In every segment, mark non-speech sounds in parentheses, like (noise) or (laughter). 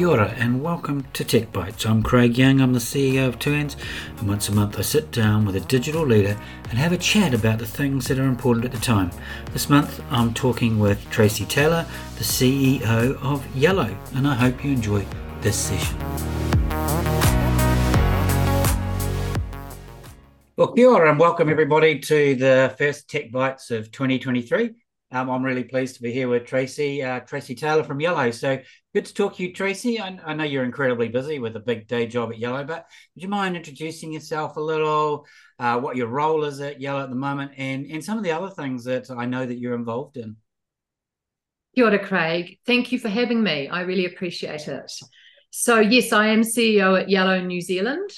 Kia ora and welcome to TechBytes. I'm Craig Young, I'm the CEO of TUANZ, and once a month I sit down with a digital leader and have a chat about the things that are important at the time. This month I'm talking with Tracey Taylor, the CEO of Yellow, and I hope you enjoy this session. Well, kia ora and welcome everybody to the first TechBytes of 2023. Um, I'm really pleased to be here with Tracey, uh, Tracey Taylor from Yellow. So good to talk to you, Tracey. I, I, know you're incredibly busy with a big day job at Yellow, but would you mind introducing yourself a little, uh, what your role is at Yellow at the moment, and, and some of the other things that I know that you're involved in? Kia ora, Craig. Thank you for having me. I really appreciate it. So, yes, I am CEO at Yellow New Zealand.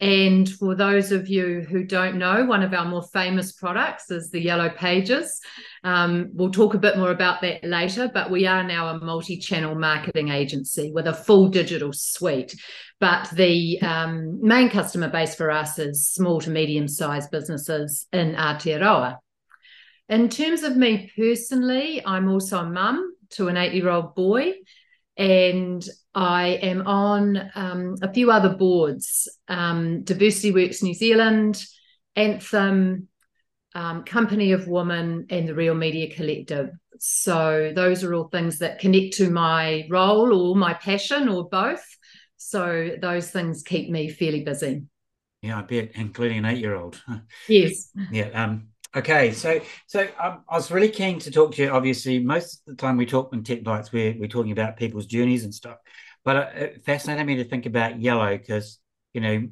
And for those of you who don't know, one of our more famous products is the Yellow Pages. Um, we'll talk a bit more about that later, but we are now a multi channel marketing agency with a full digital suite. But the um, main customer base for us is small to medium sized businesses in Aotearoa. In terms of me personally, I'm also a mum to an eight year old boy and I am on um, a few other boards um, Diversity Works New Zealand, Anthem, um, Company of Women, and the Real Media Collective. So, those are all things that connect to my role or my passion or both. So, those things keep me fairly busy. Yeah, I bet, including an eight year old. (laughs) Yes. yeah. Um, Okay, so so um, I was really keen to talk to you. Obviously, most of the time we talk in techbytes, we're we're talking about people's journeys and stuff. But uh, it fascinated me to think about yellow because you know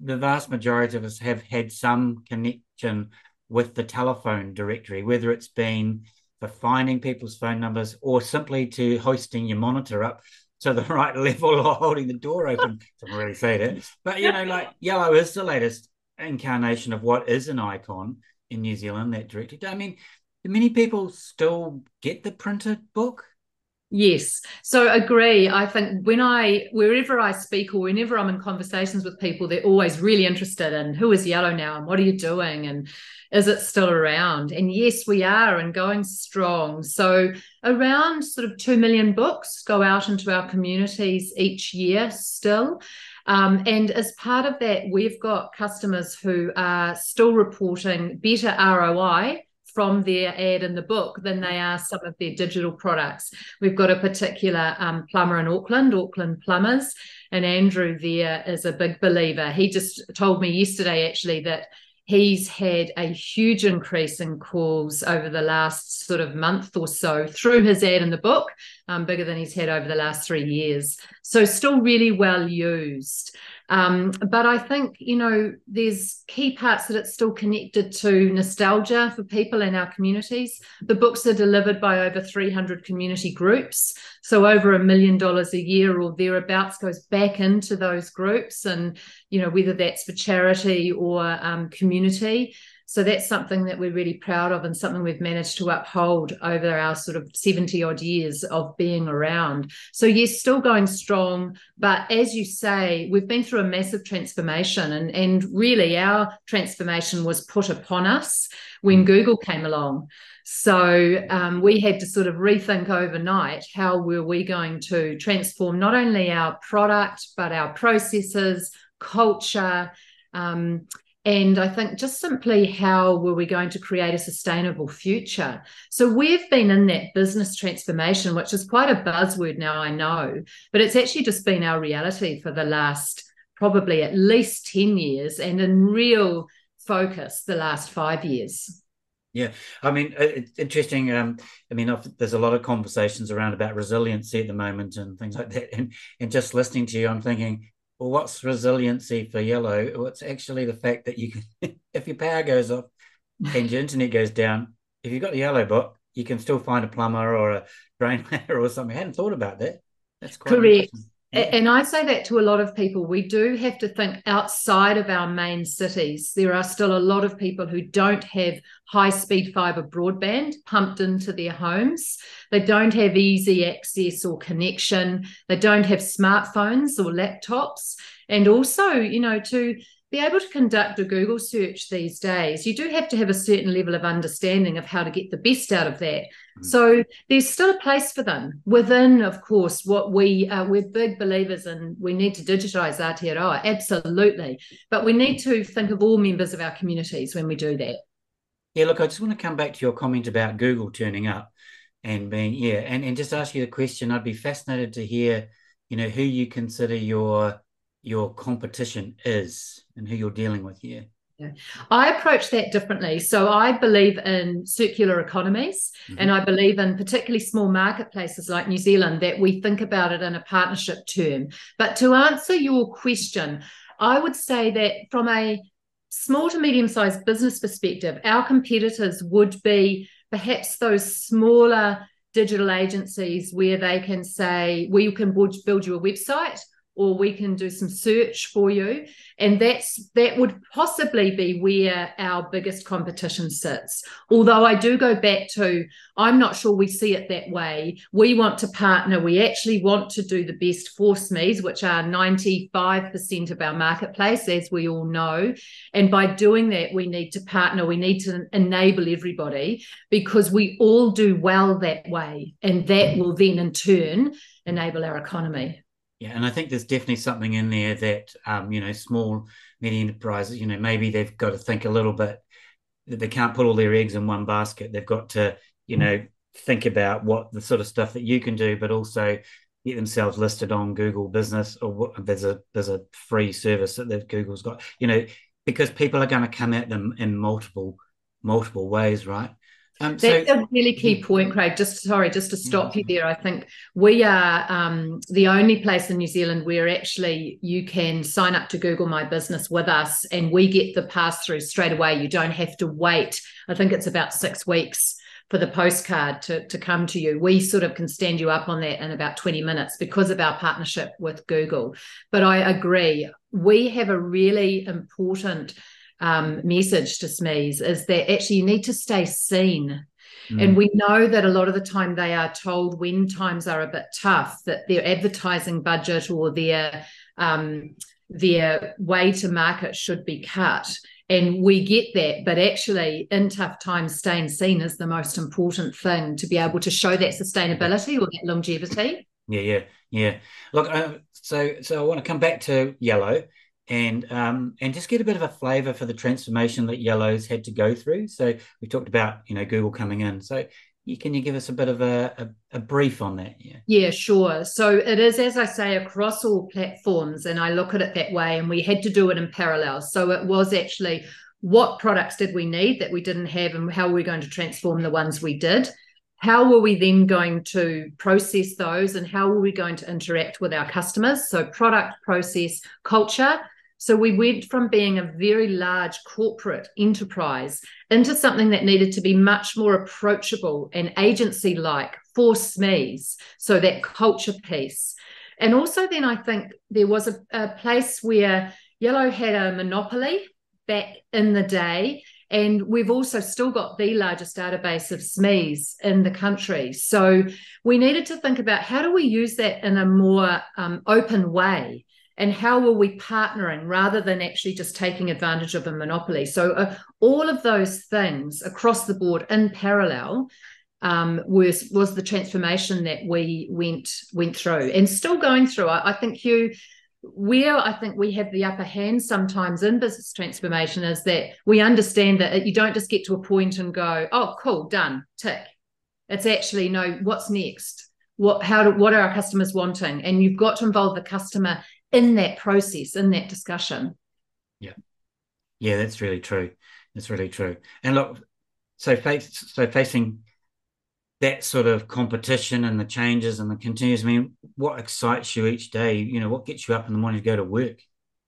the vast majority of us have had some connection with the telephone directory, whether it's been for finding people's phone numbers or simply to hosting your monitor up to the (laughs) right level or holding the door open. Doesn't really say that, but you know, like yellow is the latest incarnation of what is an icon in New Zealand, that directory. I mean, do many people still get the printed book? Yes. So agree. I think when I wherever I speak or whenever I'm in conversations with people, they're always really interested in who is yellow now and what are you doing and is it still around? And yes, we are and going strong. So around sort of two million books go out into our communities each year still. Um, and as part of that, we've got customers who are still reporting better ROI from their ad in the book than they are some of their digital products. We've got a particular um, plumber in Auckland, Auckland Plumbers, and Andrew there is a big believer. He just told me yesterday actually that he's had a huge increase in calls over the last sort of month or so through his ad in the book, um, bigger than he's had over the last three years. So, still really well used. Um, but I think, you know, there's key parts that it's still connected to nostalgia for people in our communities. The books are delivered by over 300 community groups. So over a million dollars a year or thereabouts goes back into those groups. And, you know, whether that's for charity or um, community. So that's something that we're really proud of and something we've managed to uphold over our sort of 70 odd years of being around. So, yes, still going strong. But as you say, we've been through a massive transformation. And, and really, our transformation was put upon us when Google came along. So um, we had to sort of rethink overnight how were we going to transform not only our product, but our processes, culture. Um, and I think just simply how were we going to create a sustainable future? So we've been in that business transformation, which is quite a buzzword now, I know, but it's actually just been our reality for the last probably at least 10 years and in real focus the last five years. Yeah, I mean, it's interesting. Um, I mean, there's a lot of conversations around about resiliency at the moment and things like that. And and just listening to you, I'm thinking, well, what's resiliency for yellow? It's actually the fact that you can, (laughs) if your power goes off and your internet goes down, if you've got the yellow book, you can still find a plumber or a drain (laughs) layer or something. I hadn't thought about that. That's correct. And I say that to a lot of people. We do have to think outside of our main cities. There are still a lot of people who don't have high speed fiber broadband pumped into their homes. They don't have easy access or connection. They don't have smartphones or laptops. And also, you know, to be able to conduct a Google search these days, you do have to have a certain level of understanding of how to get the best out of that. Mm-hmm. So there's still a place for them within, of course, what we uh, we're big believers in. We need to digitize Aotearoa, absolutely, but we need to think of all members of our communities when we do that. Yeah, look, I just want to come back to your comment about Google turning up and being yeah, and and just ask you the question. I'd be fascinated to hear, you know, who you consider your your competition is and who you're dealing with here. Yeah. I approach that differently. So I believe in circular economies mm-hmm. and I believe in particularly small marketplaces like New Zealand that we think about it in a partnership term. But to answer your question, I would say that from a small to medium sized business perspective, our competitors would be perhaps those smaller digital agencies where they can say, we can build you a website or we can do some search for you. And that's that would possibly be where our biggest competition sits. Although i do go back to i'm not sure we see it that way. We want to partner. We actually want to do the best for smes which are 95% of our marketplace as we all know. And by doing that we need to partner. We need to enable everybody because we all do well that way. And that will then in turn enable our economy yeah, and I think there's definitely something in there that um, you know, small medium enterprises, you know, maybe they've got to think a little bit that they can't put all their eggs in one basket. They've got to, you know, think about what the sort of stuff that you can do, but also get themselves listed on Google Business or what, there's a there's a free service that Google's got, you know, because people are going to come at them in multiple multiple ways, right? Um, That's a really key point, Craig. Just sorry, just to stop you there. I think we are um, the only place in New Zealand where actually you can sign up to Google My Business with us, and we get the pass through straight away. You don't have to wait. I think it's about six weeks for the postcard to, to come to you. We sort of can stand you up on that in about 20 minutes because of our partnership with Google. But I agree, we have a really important um, message to SMEs is that actually you need to stay seen. Mm. And we know that a lot of the time they are told when times are a bit tough that their advertising budget or their um, their way to market should be cut. And we get that, but actually, in tough times, staying seen is the most important thing to be able to show that sustainability or that longevity. Yeah, yeah, yeah. Look, uh, so so I want to come back to yellow and um, and just get a bit of a flavour for the transformation that Yellow's had to go through. So we talked about you know Google coming in. So you, can you give us a bit of a, a, a, brief on that? Yeah. Yeah, sure. So it is, as I say, across all platforms, and I look at it that way. And we had to do it in parallel. So it was actually what products did we need that we didn't have, and how were we going to transform the ones we did. How were we then going to process those, and how were we going to interact with our customers? So, product, process, culture, so we went from being a very large corporate enterprise into something that needed to be much more approachable and agency like for SMEs. So that culture piece. And also, then I think there was a, a place where Yellow had a monopoly back in the day. And we've also still got the largest database of SMEs in the country. So we needed to think about how do we use that in a more um, open way and how were we partnering rather than actually just taking advantage of a monopoly so uh, all of those things across the board in parallel um, was was the transformation that we went went through and still going through I, I think you where I think we have the upper hand sometimes in business transformation is that we understand that you don't just get to a point and go, oh, cool, done, tick. It's actually no, what's next? What how do what are our customers wanting? And you've got to involve the customer in that process, in that discussion. Yeah. Yeah, that's really true. That's really true. And look, so face, so facing that sort of competition and the changes and the continuous, I mean, what excites you each day? You know, what gets you up in the morning to go to work?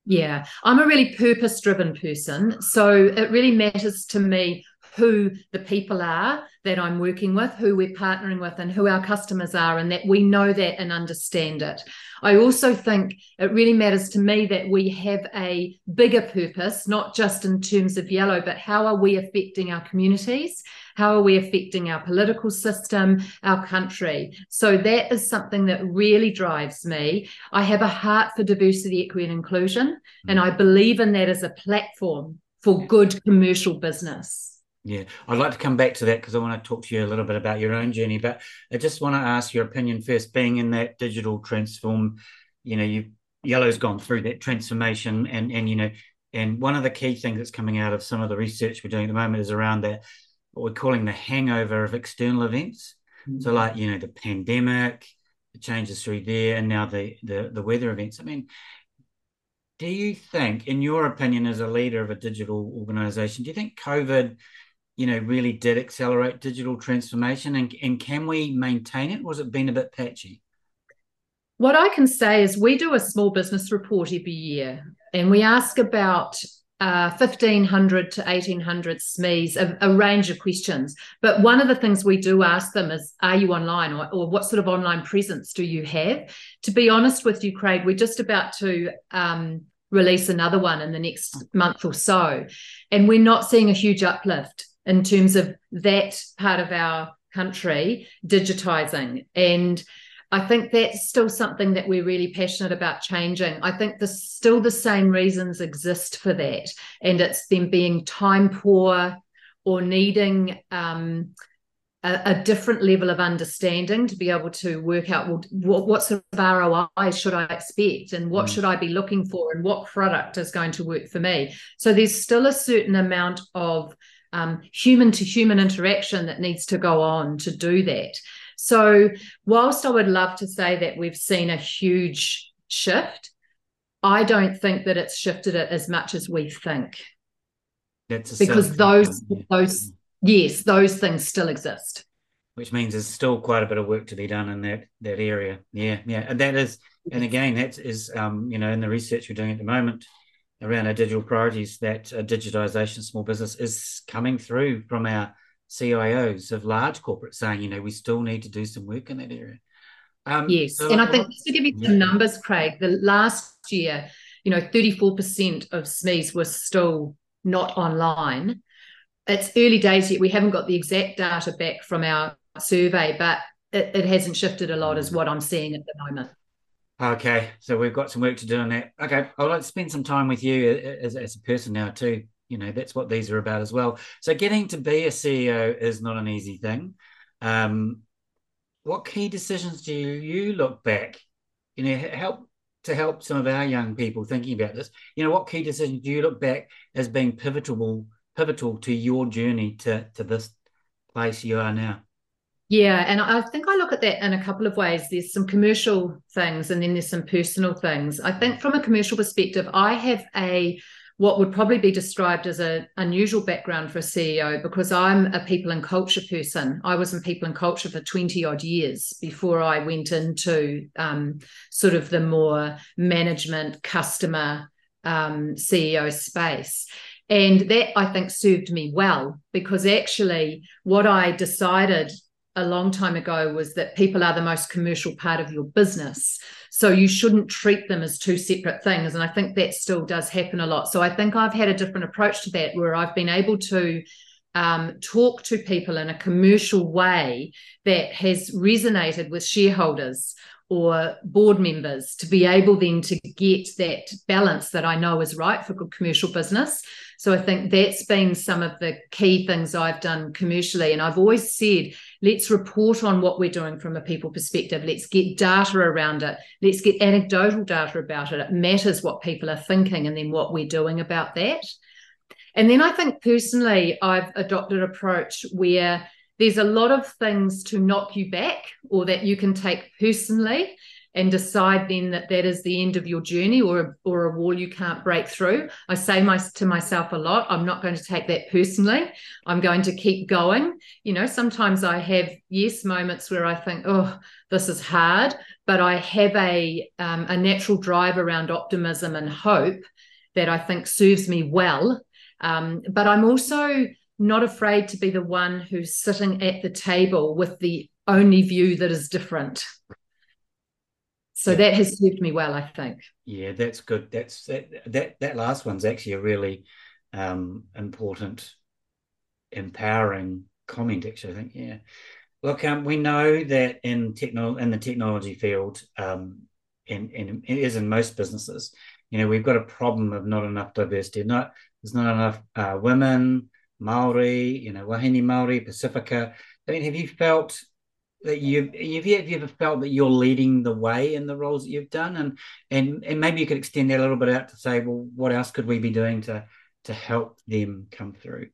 Yeah, I'm a really purpose driven person. So it really matters to me who the people are that I'm working with, who we're partnering with, and who our customers are, and that we know that and understand it. I also think it really matters to me that we have a bigger purpose, not just in terms of yellow, but how are we affecting our communities? How are we affecting our political system, our country? So that is something that really drives me. I have a heart for diversity, equity, and inclusion, and mm. I believe in that as a platform for good commercial business. Yeah, I'd like to come back to that because I want to talk to you a little bit about your own journey. But I just want to ask your opinion first, being in that digital transform, you know, you Yellow's gone through that transformation and and you know, and one of the key things that's coming out of some of the research we're doing at the moment is around that what we're calling the hangover of external events. Mm-hmm. So like, you know, the pandemic, the changes through there, and now the the the weather events. I mean, do you think, in your opinion, as a leader of a digital organization, do you think COVID you know, really did accelerate digital transformation? And, and can we maintain it? Was it been a bit patchy? What I can say is we do a small business report every year and we ask about uh, 1500 to 1800 SMEs, a, a, range of questions. But one of the things we do ask them is, are you online or, or, what sort of online presence do you have? To be honest with you, Craig, we're just about to um, release another one in the next month or so. And we're not seeing a huge uplift in terms of that part of our country digitizing. And I think that's still something that we're really passionate about changing. I think the still the same reasons exist for that, and it's them being time poor or needing um, a, a, different level of understanding to be able to work out well, what, what sort of ROI should I expect, and what mm. should I be looking for, and what product is going to work for me. So there's still a certain amount of human to human interaction that needs to go on to do that. So, whilst I would love to say that we've seen a huge shift, I don't think that it's shifted it as much as we think. That's because those those yes, those things still exist. Which means there's still quite a bit of work to be done in that that area. Yeah, yeah, and that is, and again, that is, um, you know, in the research we're doing at the moment, around our digital priorities that uh, digitization small business is coming through from our CIOs of large corporates saying, you know, we still need to do some work in that area. Um, yes, so and I think just to give you some yeah. numbers, Craig, the last year, you know, 34% of SMEs were still not online. It's early days yet. We haven't got the exact data back from our survey, but it, it hasn't shifted a lot, is what I'm seeing at the moment. Okay, so we've got some work to do on that. Okay, I'd like to spend some time with you as, as a person now too. You know, that's what these are about as well. So getting to be a CEO is not an easy thing. Um, what key decisions do you look back? You know, help to help some of our young people thinking about this. You know, what key decisions do you look back as being pivotal, pivotal to your journey to to this place you are now? Yeah, and I think I look at that in a couple of ways. There's some commercial things and then there's some personal things. I think from a commercial perspective, I have a what would probably be described as an unusual background for a CEO because I'm a people and culture person. I was in people and culture for 20 odd years before I went into um, sort of the more management, customer um, CEO space. And that I think served me well because actually, what I decided a long time ago was that people are the most commercial part of your business. So you shouldn't treat them as two separate things. And I think that still does happen a lot. So I think I've had a different approach to that where I've been able to um, talk to people in a commercial way that has resonated with shareholders or board members to be able then to get that balance that I know is right for good commercial business. So I think that's been some of the key things I've done commercially. And I've always said, let's report on what we're doing from a people perspective. Let's get data around it. Let's get anecdotal data about it. It matters what people are thinking and then what we're doing about that. And then I think personally, I've adopted an approach where there's a lot of things to knock you back or that you can take personally and decide then that that is the end of your journey or or a wall you can't break through. I say my, to myself a lot i'm not going to take that personally. I'm going to keep going. You know sometimes i have yes moments where i think oh this is hard but i have a um, a natural drive around optimism and hope that i think serves me well. Um, but i'm also not afraid to be the one who's sitting at the table with the only view that is different. So yeah. that has served me well, I think. Yeah, that's good. That's that that that last one's actually a really um, important, empowering comment actually. I think yeah. Look, um, we know that in techno in the technology field, um, and, and it is in most businesses, you know, we've got a problem of not enough diversity. Not there's not enough uh, women, Maori, you know, Wahine Maori, Pacifica. I mean, have you felt that you've you've, you ever felt that you're leading the way in the roles that you've done, and and and maybe you could extend that a little bit out to say, well, what else could we be doing to to help them come through?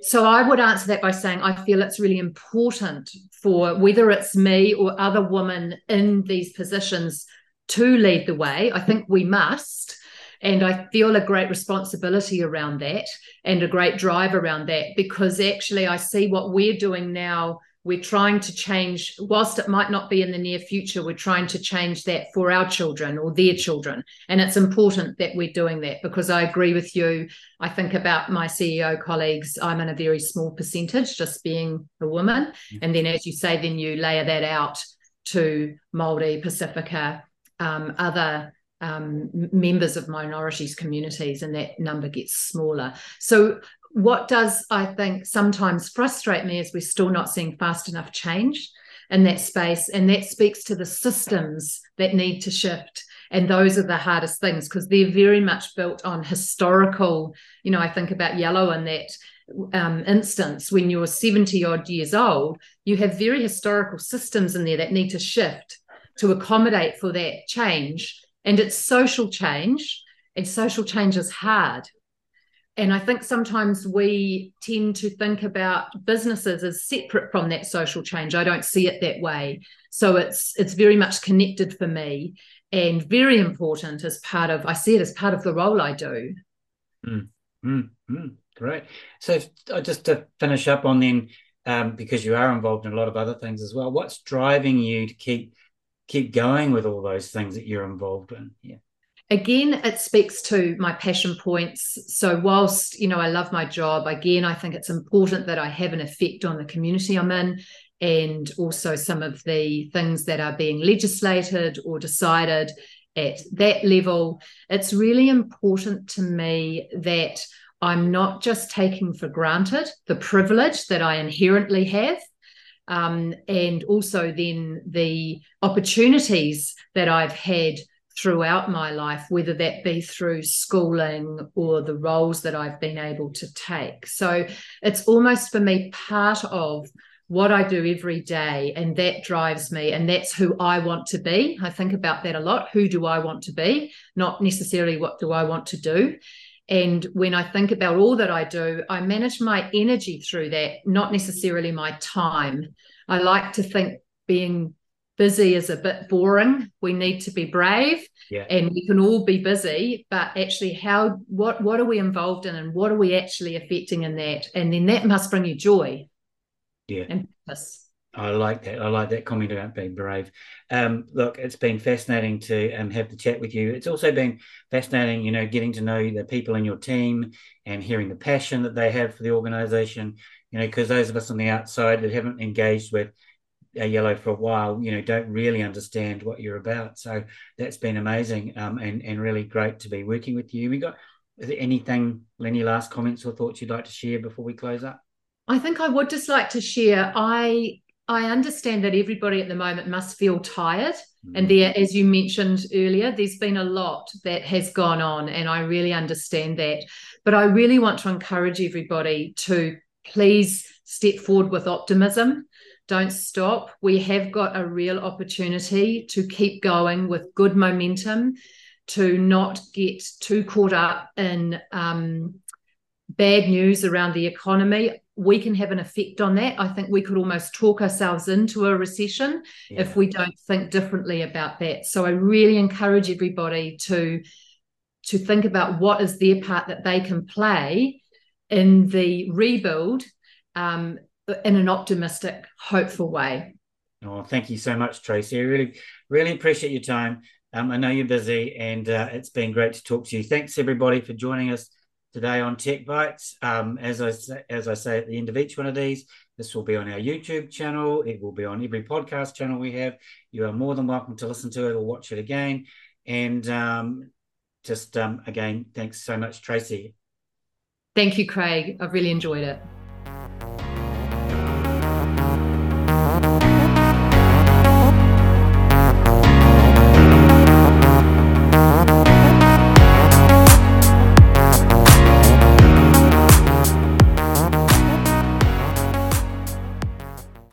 So I would answer that by saying I feel it's really important for whether it's me or other women in these positions to lead the way. I think we must. And I feel a great responsibility around that and a great drive around that because actually I see what we're doing now. We're trying to change whilst it might not be in the near future we're trying to change that for our children or their children. And it's important that we're doing that because i agree with you. I think about my ceo colleagues i'm in a very small percentage just being a woman. Mm-hmm. and then as you say then you layer that out to Māori, Pacifica, um, other um, members of minorities communities, and that number gets smaller. So what does I think sometimes frustrate me is we're still not seeing fast enough change in that space. And that speaks to the systems that need to shift. And those are the hardest things because they're very much built on historical, you know, I think about yellow and that um, instance when you're 70 odd years old, you have very historical systems in there that need to shift to accommodate for that change. And it's social change, and social change is hard and I think sometimes we tend to think about businesses as separate from that social change. I don't see it that way. So it's it's very much connected for me and very important as part of I see it as part of the role I do. Mm, mm, mm, great. So uh, just to finish up on then, um, because you are involved in a lot of other things as well. What's driving you to keep keep going with all those things that you're involved in? Yeah again it speaks to my passion points so whilst you know i love my job again i think it's important that i have an effect on the community i'm in and also some of the things that are being legislated or decided at that level it's really important to me that i'm not just taking for granted the privilege that i inherently have um, and also then the opportunities that i've had throughout my life, whether that be through schooling or the roles that I've been able to take. So it's almost for me part of what I do every day, and that drives me, and that's who I want to be. I think about that a lot. Who do I want to be? Not necessarily what do I want to do. And when I think about all that I do, I manage my energy through that, not necessarily my time. I like to think being busy is a bit boring. We need to be brave yeah. and we can all be busy, but actually how what what are we involved in and what are we actually affecting in that? And then that must bring you joy. Yeah. And purpose. I like that. I like that comment about being brave. Um, look, it's been fascinating to um, have the chat with you. It's also been fascinating, you know, getting to know the people in your team and hearing the passion that they have for the organisation. You know, because those of us on the outside that haven't engaged with a yellow for a while, you know, don't really understand what you're about. So that's been amazing um, and and really great to be working with you. We got is there anything, any last comments or thoughts you'd like to share before we close up? I think I would just like to share. I I understand that everybody at the moment must feel tired. Mm. And there, as you mentioned earlier, there's been a lot that has gone on, and I really understand that. But I really want to encourage everybody to please step forward with optimism don't stop. We have got a real opportunity to keep going with good momentum, to not get too caught up in um, bad news around the economy. We can have an effect on that. I think we could almost talk ourselves into a recession yeah. if we don't think differently about that. So I really encourage everybody to to think about what is their part that they can play in the rebuild um, in an optimistic, hopeful way. Oh, thank you so much, Tracey. I really, really appreciate your time. Um, I know you're busy, and uh, it's been great to talk to you. Thanks everybody for joining us today on TechBytes. Um, as I say, as I say at the end of each one of these, this will be on our YouTube channel. It will be on every podcast channel we have. You are more than welcome to listen to it or watch it again. And um, just um, again, thanks so much, Tracey. Thank you, Craig. I've really enjoyed it.